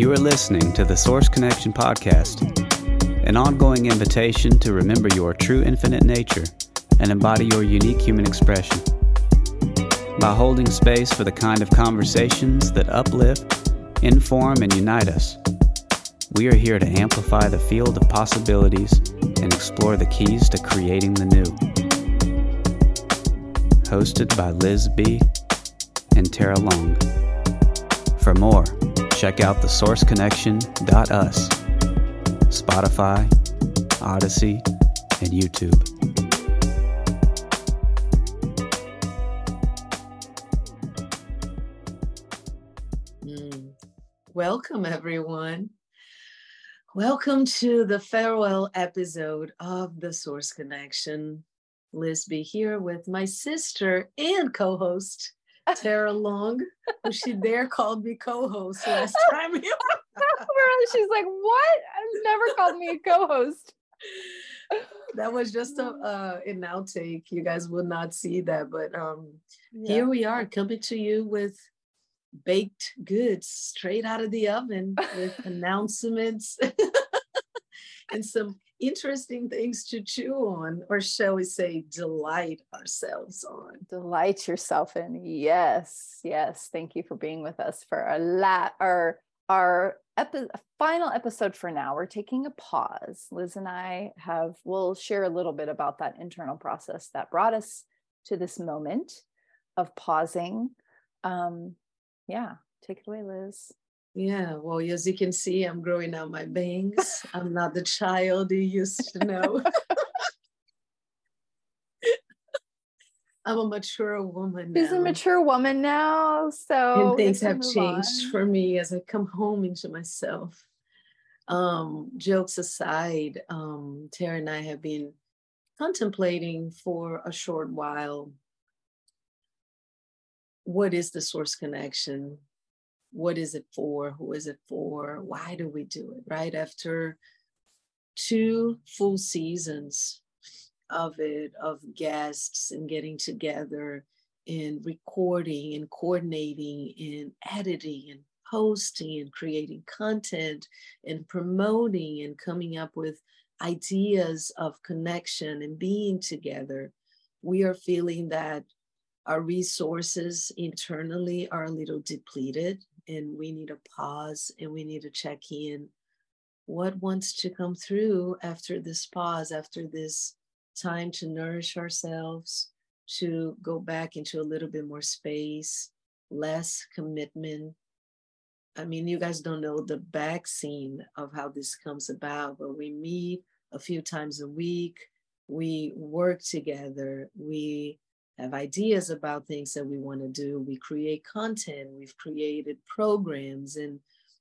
You are listening to the Source Connection Podcast, an ongoing invitation to remember your true infinite nature and embody your unique human expression. By holding space for the kind of conversations that uplift, inform, and unite us, we are here to amplify the field of possibilities and explore the keys to creating the new. Hosted by Liz B. and Tarah Long. For more, check out thesourceconnection.us, Spotify, Odysee, and YouTube. Mm. Welcome, everyone. Welcome to the farewell episode of The Source Connection. Liz B here with my sister and co host, Tarah Long, who she there called me co host last time. She's like, What? I've never called me a co host. That was just a uh, an outtake. You guys will not see that, but um, yeah. here we are coming to you with baked goods straight out of the oven with announcements and some interesting things to chew on, or shall we say, delight ourselves on. Delight yourself in. Yes, yes. Thank you for being with us for a lot. Our our epi- final episode for now. We're taking a pause. Liz and I have. We'll share a little bit about that internal process that brought us to this moment of pausing. Um, yeah, take it away, Liz. Yeah, well, as you can see, I'm growing out my bangs. I'm not the child you used to know. I'm a mature woman now. She's a mature woman now. So and things have changed on. for me as I come home into myself. Um, jokes aside, um, Tarah and I have been contemplating for a short while what is the source connection? What is it for? Who is it for? Why do we do it? Right after two full seasons of it, of guests and getting together and recording and coordinating and editing and posting and creating content and promoting and coming up with ideas of connection and being together, we are feeling that our resources internally are a little depleted and we need a pause and we need to check in. What wants to come through after this pause after this time to nourish ourselves to go back into a little bit more space less commitment? I mean you guys don't know the back scene of how this comes about but we meet a few times a week. We work together. We have ideas about things that we want to do. We create content, we've created programs, and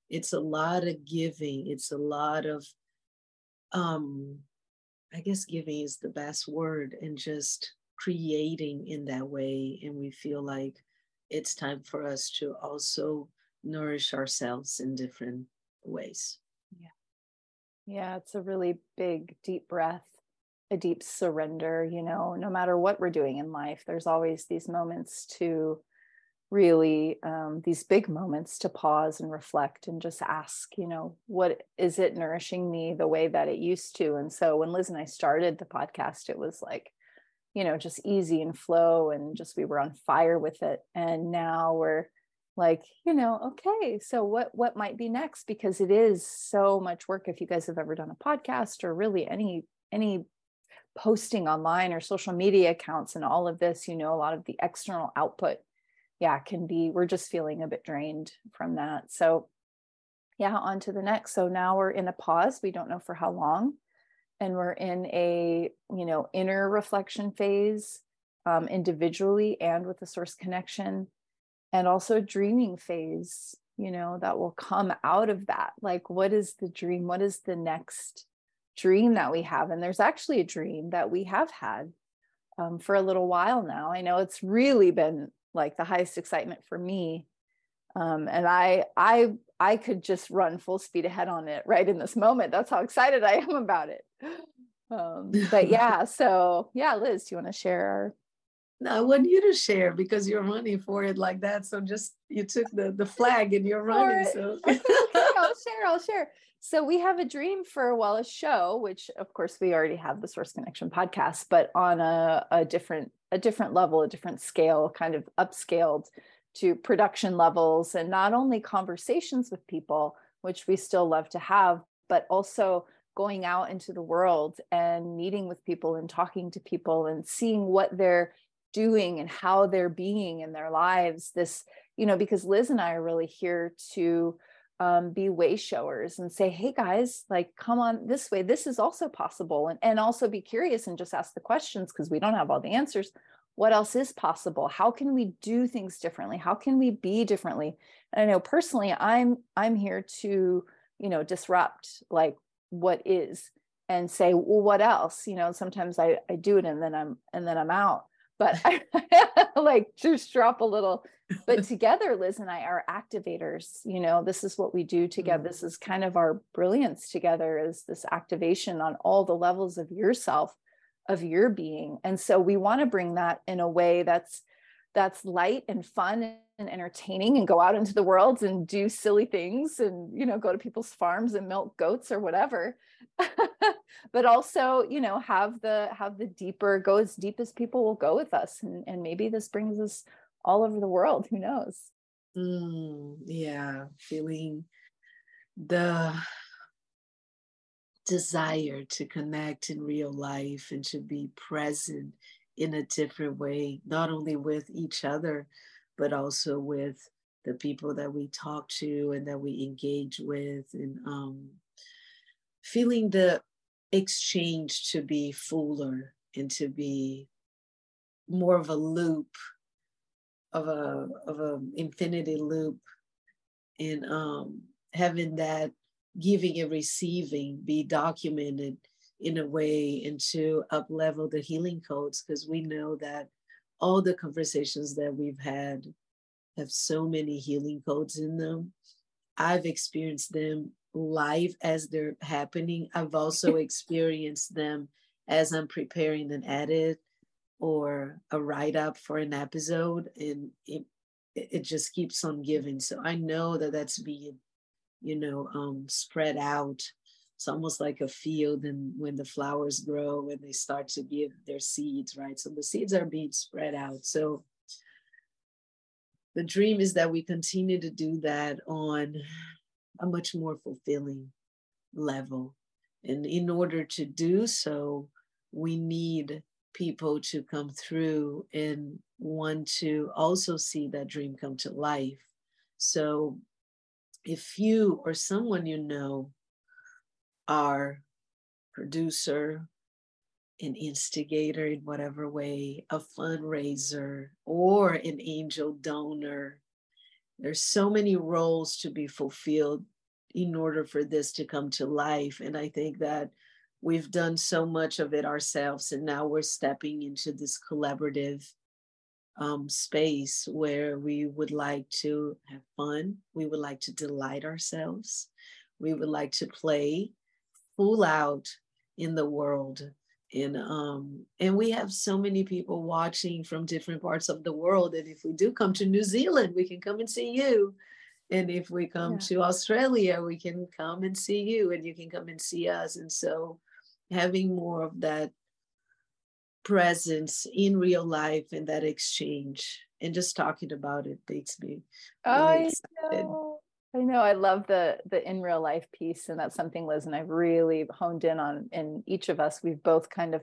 it's a lot of giving. It's a lot of, um, I guess giving is the best word, and just creating in that way. And we feel like it's time for us to also nourish ourselves in different ways. Yeah. Yeah, it's a really big, deep breath a deep surrender you know no matter what we're doing in life there's always these moments to really um, these big moments to pause and reflect and just ask you know what is it nourishing me the way that it used to? And so when liz and i started the podcast it was like you know just easy and flow and just we were on fire with it. And now we're like you know okay so what what might be next? Because it is so much work if you guys have ever done a podcast or really any any posting online or social media accounts and all of this, you know, a lot of the external output, yeah, can be, we're just feeling a bit drained from that. So, yeah, on to the next. So now we're in a pause. We don't know for how long. And we're in a, you know, inner reflection phase um, individually and with the source connection, and also a dreaming phase, you know, that will come out of that. Like, what is the dream? What is the next? Dream that we have. And there's actually a dream that we have had um, for a little while now. I know it's really been like the highest excitement for me. Um, and I, I, I could just run full speed ahead on it right in this moment. That's how excited I am about it. Um, but yeah, so yeah, Liz, do you want to share our I want you to share because you're running for it like that. So just you took the the flag and you're running. So I'll share. I'll share. So we have a dream for Wallace show, which of course we already have the Source Connection podcast, but on a, a different a different level, a different scale, kind of upscaled to production levels, and not only conversations with people, which we still love to have, but also going out into the world and meeting with people and talking to people and seeing what they're doing and how they're being in their lives. This, you know, because Liz and I are really here to um, be way showers and say, hey guys, like come on this way. This is also possible. And, and also be curious and just ask the questions because we don't have all the answers. What else is possible? How can we do things differently? How can we be differently? And I know personally, I'm I'm here to, you know, disrupt like what is and say, well, what else? You know, sometimes I, I do it and then I'm and then I'm out but I like just drop a little. But together, Liz and I are activators. You know, this is what we do together. Mm. This is kind of our brilliance together is this activation on all the levels of yourself, of your being. And so we want to bring that in a way that's that's light and fun and entertaining and go out into the world and do silly things and you know go to people's farms and milk goats or whatever. But also you know have the have the deeper go as deep as people will go with us and, and maybe this brings us all over the world. Who knows? Mm, yeah feeling the desire to connect in real life and to be present in a different way not only with each other but also with the people that we talk to and that we engage with and um, feeling the exchange to be fuller and to be more of a loop of a of an infinity loop. And um, having that giving and receiving be documented in a way and to up level the healing codes because we know that all the conversations that we've had have so many healing codes in them. I've experienced them live as they're happening. I've also experienced them as I'm preparing an edit or a write up for an episode, and it, it just keeps on giving. So I know that that's being, you know, um, spread out it's almost like a field and when the flowers grow and they start to give their seeds right? So the seeds are being spread out. So the dream is that we continue to do that on a much more fulfilling level. And in order to do so we need people to come through and want to also see that dream come to life. So if you or someone you know our producer, an instigator in whatever way, a fundraiser, or an angel donor. There's so many roles to be fulfilled in order for this to come to life. And I think that we've done so much of it ourselves, and now we're stepping into this collaborative um, space where we would like to have fun. We would like to delight ourselves. We would like to play full out in the world. And um and we have so many people watching from different parts of the world. And if we do come to new zealand we can come and see you. And if we come yeah. to australia we can come and see you and you can come and see us. And so having more of that presence in real life and that exchange and just talking about it makes me really oh, excited. I know I love the the in real life piece, and that's something Liz and I've really honed in on. In each of us, we've both kind of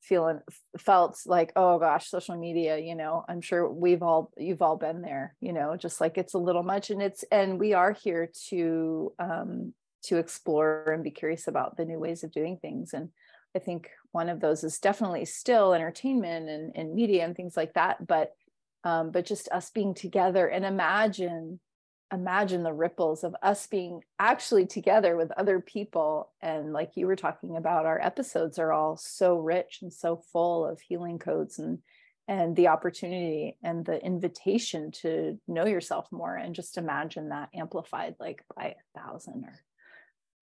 feeling felt like, oh gosh, social media. You know, I'm sure we've all you've all been there. You know, just like it's a little much, and it's and we are here to um, to explore and be curious about the new ways of doing things. And I think one of those is definitely still entertainment and, and media and things like that. But um, but just us being together and imagine imagine the ripples of us being actually together with other people and like you were talking about our episodes are all so rich and so full of healing codes and and the opportunity and the invitation to know yourself more and just imagine that amplified like by a thousand or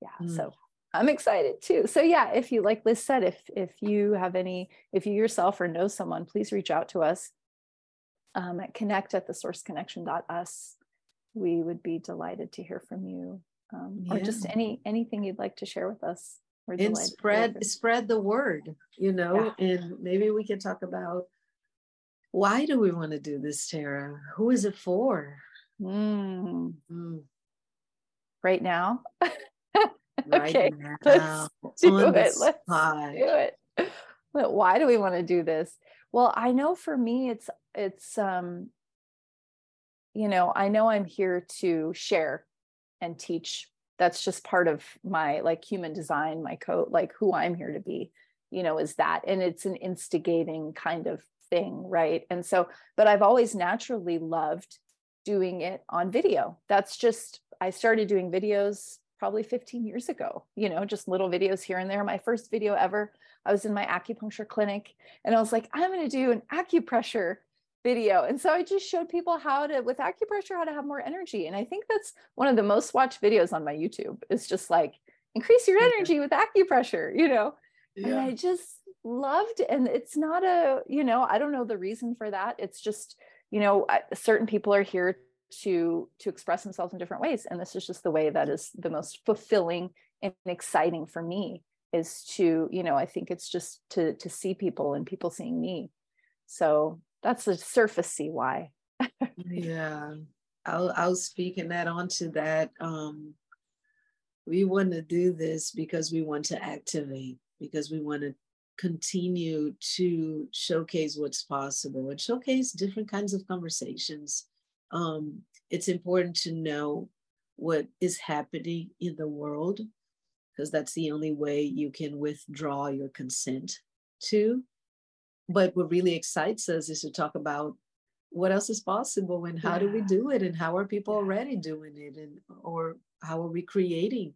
yeah mm. so I'm excited too. So yeah, if you like Liz said, if if you have any, if you yourself or know someone, please reach out to us um, at connect at the source sourceconnection.us. We would be delighted to hear from you. Um, yeah. or just any anything you'd like to share with us. We're and spread spread the word, you know, yeah. and maybe we can talk about why do we want to do this, Tarah? Who is it for? Mm. Mm. Right now. right okay, now, let's do it. Let's spot. do it. But why do we want to do this? Well, I know for me, it's it's um, you know, I know I'm here to share and teach. That's just part of my like human design, my code, like who I'm here to be, you know, is that. And it's an instigating kind of thing, right? And so, but I've always naturally loved doing it on video. That's just, I started doing videos probably 15 years ago, you know, just little videos here and there. My first video ever, I was in my acupuncture clinic and I was like, I'm going to do an acupressure video. And so I just showed people how to, with acupressure, how to have more energy. And I think that's one of the most watched videos on my YouTube. It's just like, increase your energy with acupressure, you know? Yeah. And I just loved, and it's not a, you know, I don't know the reason for that. It's just, you know, certain people are here to to express themselves in different ways and this is just the way that is the most fulfilling and exciting for me is to you know i think it's just to to see people and people seeing me so that's the surfacey why yeah i'll i'll speak and add on to that um we want to do this because we want to activate because we want to continue to showcase what's possible and showcase different kinds of conversations um, it's important to know what is happening in the world because that's the only way you can withdraw your consent to. But what really excites us is to talk about what else is possible and how yeah. do we do it and how are people yeah. already doing it and or how are we creating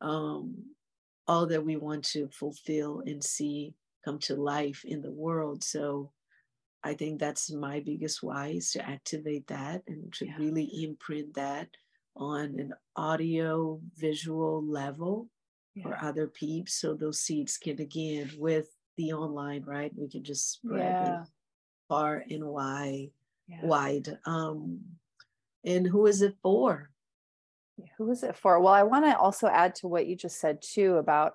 um, all that we want to fulfill and see come to life in the world. So I think that's my biggest why is to activate that and to yeah. really imprint that on an audio visual level for other peeps. So those seeds can again with the online, right? We can just spread yeah. far and wide wide. Um and who is it for? Who is it for? Well, I want to also add to what you just said too about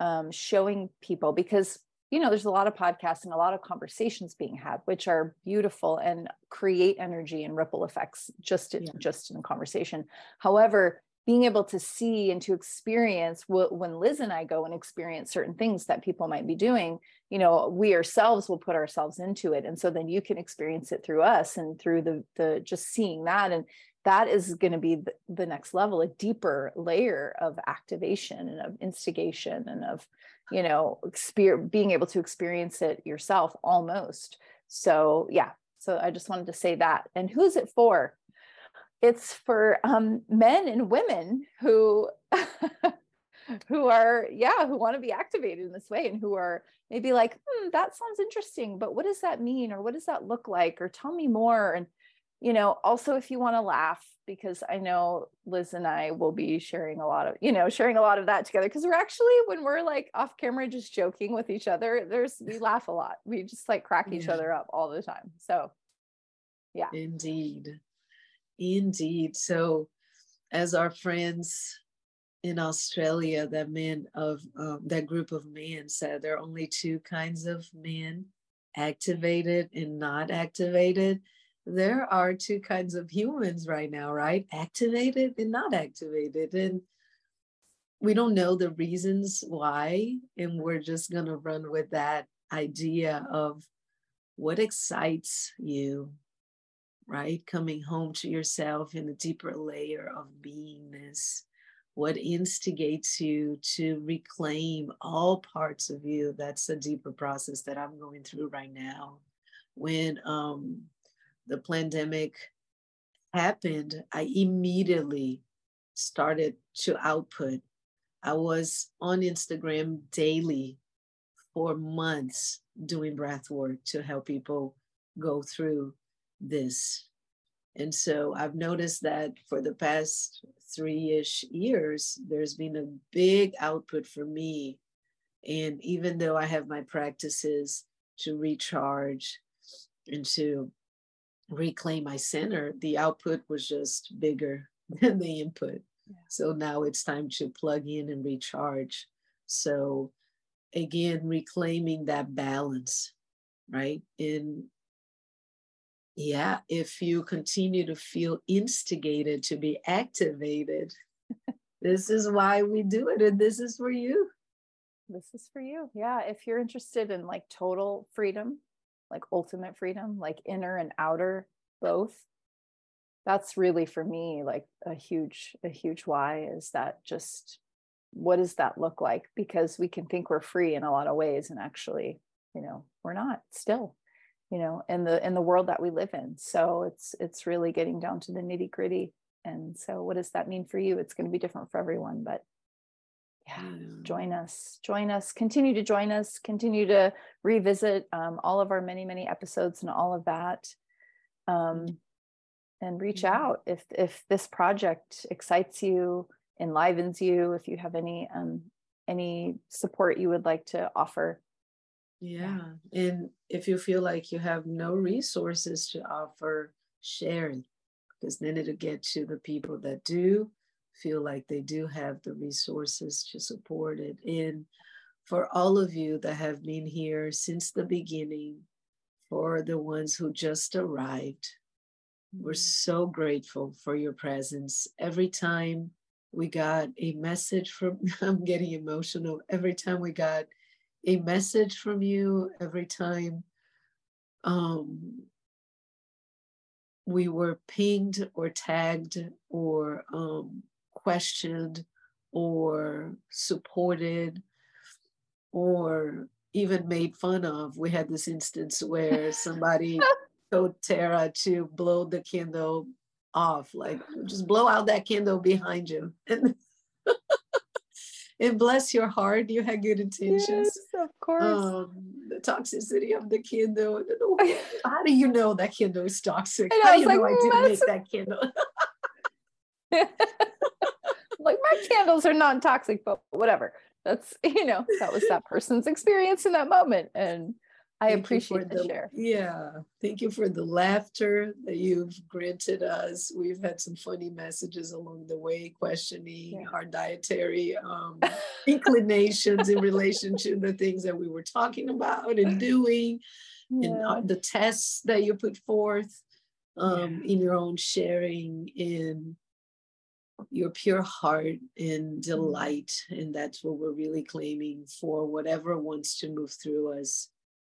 um, showing people because you know, there's a lot of podcasts and a lot of conversations being had, which are beautiful and create energy and ripple effects just in, yeah. just in conversation. However, being able to see and to experience when Liz and I go and experience certain things that people might be doing, you know, we ourselves will put ourselves into it, and so then you can experience it through us and through the the just seeing that. And that is going to be the, the next level a deeper layer of activation and of instigation and of you know being able to experience it yourself almost. So yeah. So i just wanted to say that. And who's it for it's for um, men and women who who are yeah who want to be activated in this way and who are maybe like hmm, that sounds interesting but what does that mean or what does that look like or tell me more and you know, also if you want to laugh, because I know Liz and I will be sharing a lot of, you know, sharing a lot of that together. Because we're actually, when we're like off camera, just joking with each other, there's, we laugh a lot. We just like crack each yeah. other up all the time. So, yeah. Indeed. Indeed. So, as our friends in Australia, that men of um, that group of men said, there are only two kinds of men activated and not activated there are two kinds of humans right now, right? Activated and not activated. And we don't know the reasons why. And we're just going to run with that idea of what excites you, right? Coming home to yourself in a deeper layer of beingness. What instigates you to reclaim all parts of you? That's a deeper process that I'm going through right now. When um, the pandemic happened, I immediately started to output. I was on Instagram daily for months doing breath work to help people go through this. And so I've noticed that for the past three ish years, there's been a big output for me. And even though I have my practices to recharge and to reclaim my center, the output was just bigger than the input. Yeah. So now it's time to plug in and recharge. So again, reclaiming that balance, right? And yeah, if you continue to feel instigated to be activated, this is why we do it. And this is for you. This is for you. Yeah. If you're interested in like total freedom, like ultimate freedom, like inner and outer both, that's really for me like a huge, a huge why is that just what does that look like? Because we can think we're free in a lot of ways and actually, you know, we're not still you know in the in the world that we live in. So it's it's really getting down to the nitty gritty. And so what does that mean for you? It's going to be different for everyone but yeah. join us join us continue to join us continue to revisit um, all of our many many episodes and all of that um, and reach mm-hmm. out if if this project excites you enlivens you if you have any um, any support you would like to offer yeah. And if you feel like you have no resources to offer, share it because then it'll get to the people that do feel like they do have the resources to support it. And for all of you that have been here since the beginning, for the ones who just arrived, we're mm-hmm. so grateful for your presence. Every time we got a message from, I'm getting emotional. Every time we got a message from you every time um, we were pinged or tagged or um, questioned or supported or even made fun of. We had this instance where somebody told Tarah to blow the candle off, like just blow out that candle behind you. And and bless your heart, you had good intentions. Yes, of course. Um, the toxicity of the candle. How do you know that candle is toxic? How do you like, know I didn't make that candle? like my candles are non-toxic, but whatever. That's you know that was that person's experience in that moment, and I thank appreciate the, the, share. Yeah. Thank you for the laughter that you've granted us. We've had some funny messages along the way, questioning yeah. our dietary um, inclinations in relation to the things that we were talking about and doing, yeah. and uh, the tests that you put forth um, yeah. in your own sharing, in your pure heart and mm-hmm. delight. And that's what we're really claiming for whatever wants to move through us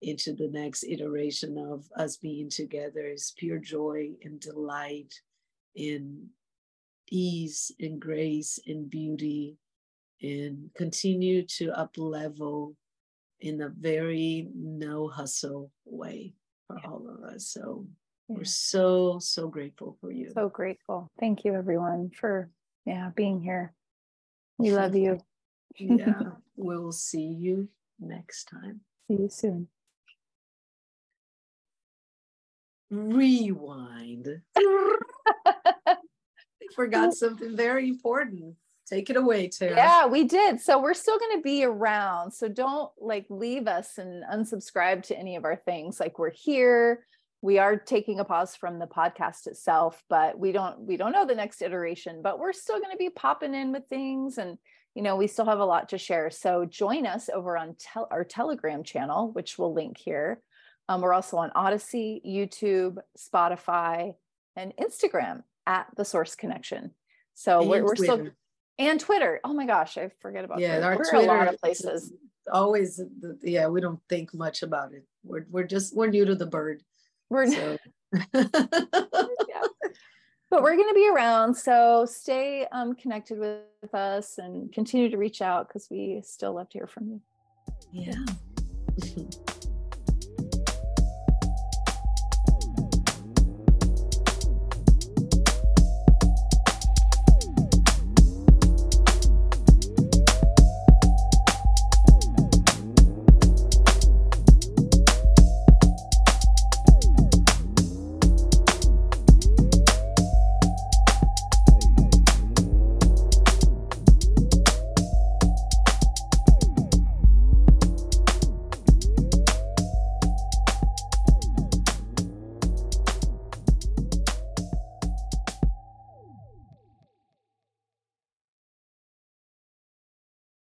into the next iteration of us being together is pure joy and delight in ease and grace and beauty and continue to up level in a very no hustle way for yeah. all of us. So yeah. we're so so grateful for you. So grateful. Thank you everyone for yeah being here. We love you. Yeah we'll see you next time. See you soon rewind. forgot something very important. Take it away, Tarah. Yeah, we did. So we're still going to be around. So don't like leave us and unsubscribe to any of our things. Like we're here. We are taking a pause from the podcast itself, but we don't we don't know the next iteration, but we're still going to be popping in with things and you know, we still have a lot to share. So join us over on tel- our Telegram channel, which we'll link here. Um, we're also on Odysee, YouTube, Spotify, and Instagram at the Source Connection. So we're, we're still and Twitter. Oh my gosh, I forget about yeah, Twitter. our we're Twitter a lot of places. Always, yeah, we don't think much about it. We're we're just we're new to the bird. We're so. yeah. But we're going to be around, so stay um, connected with us and continue to reach out because we still love to hear from you. Yeah.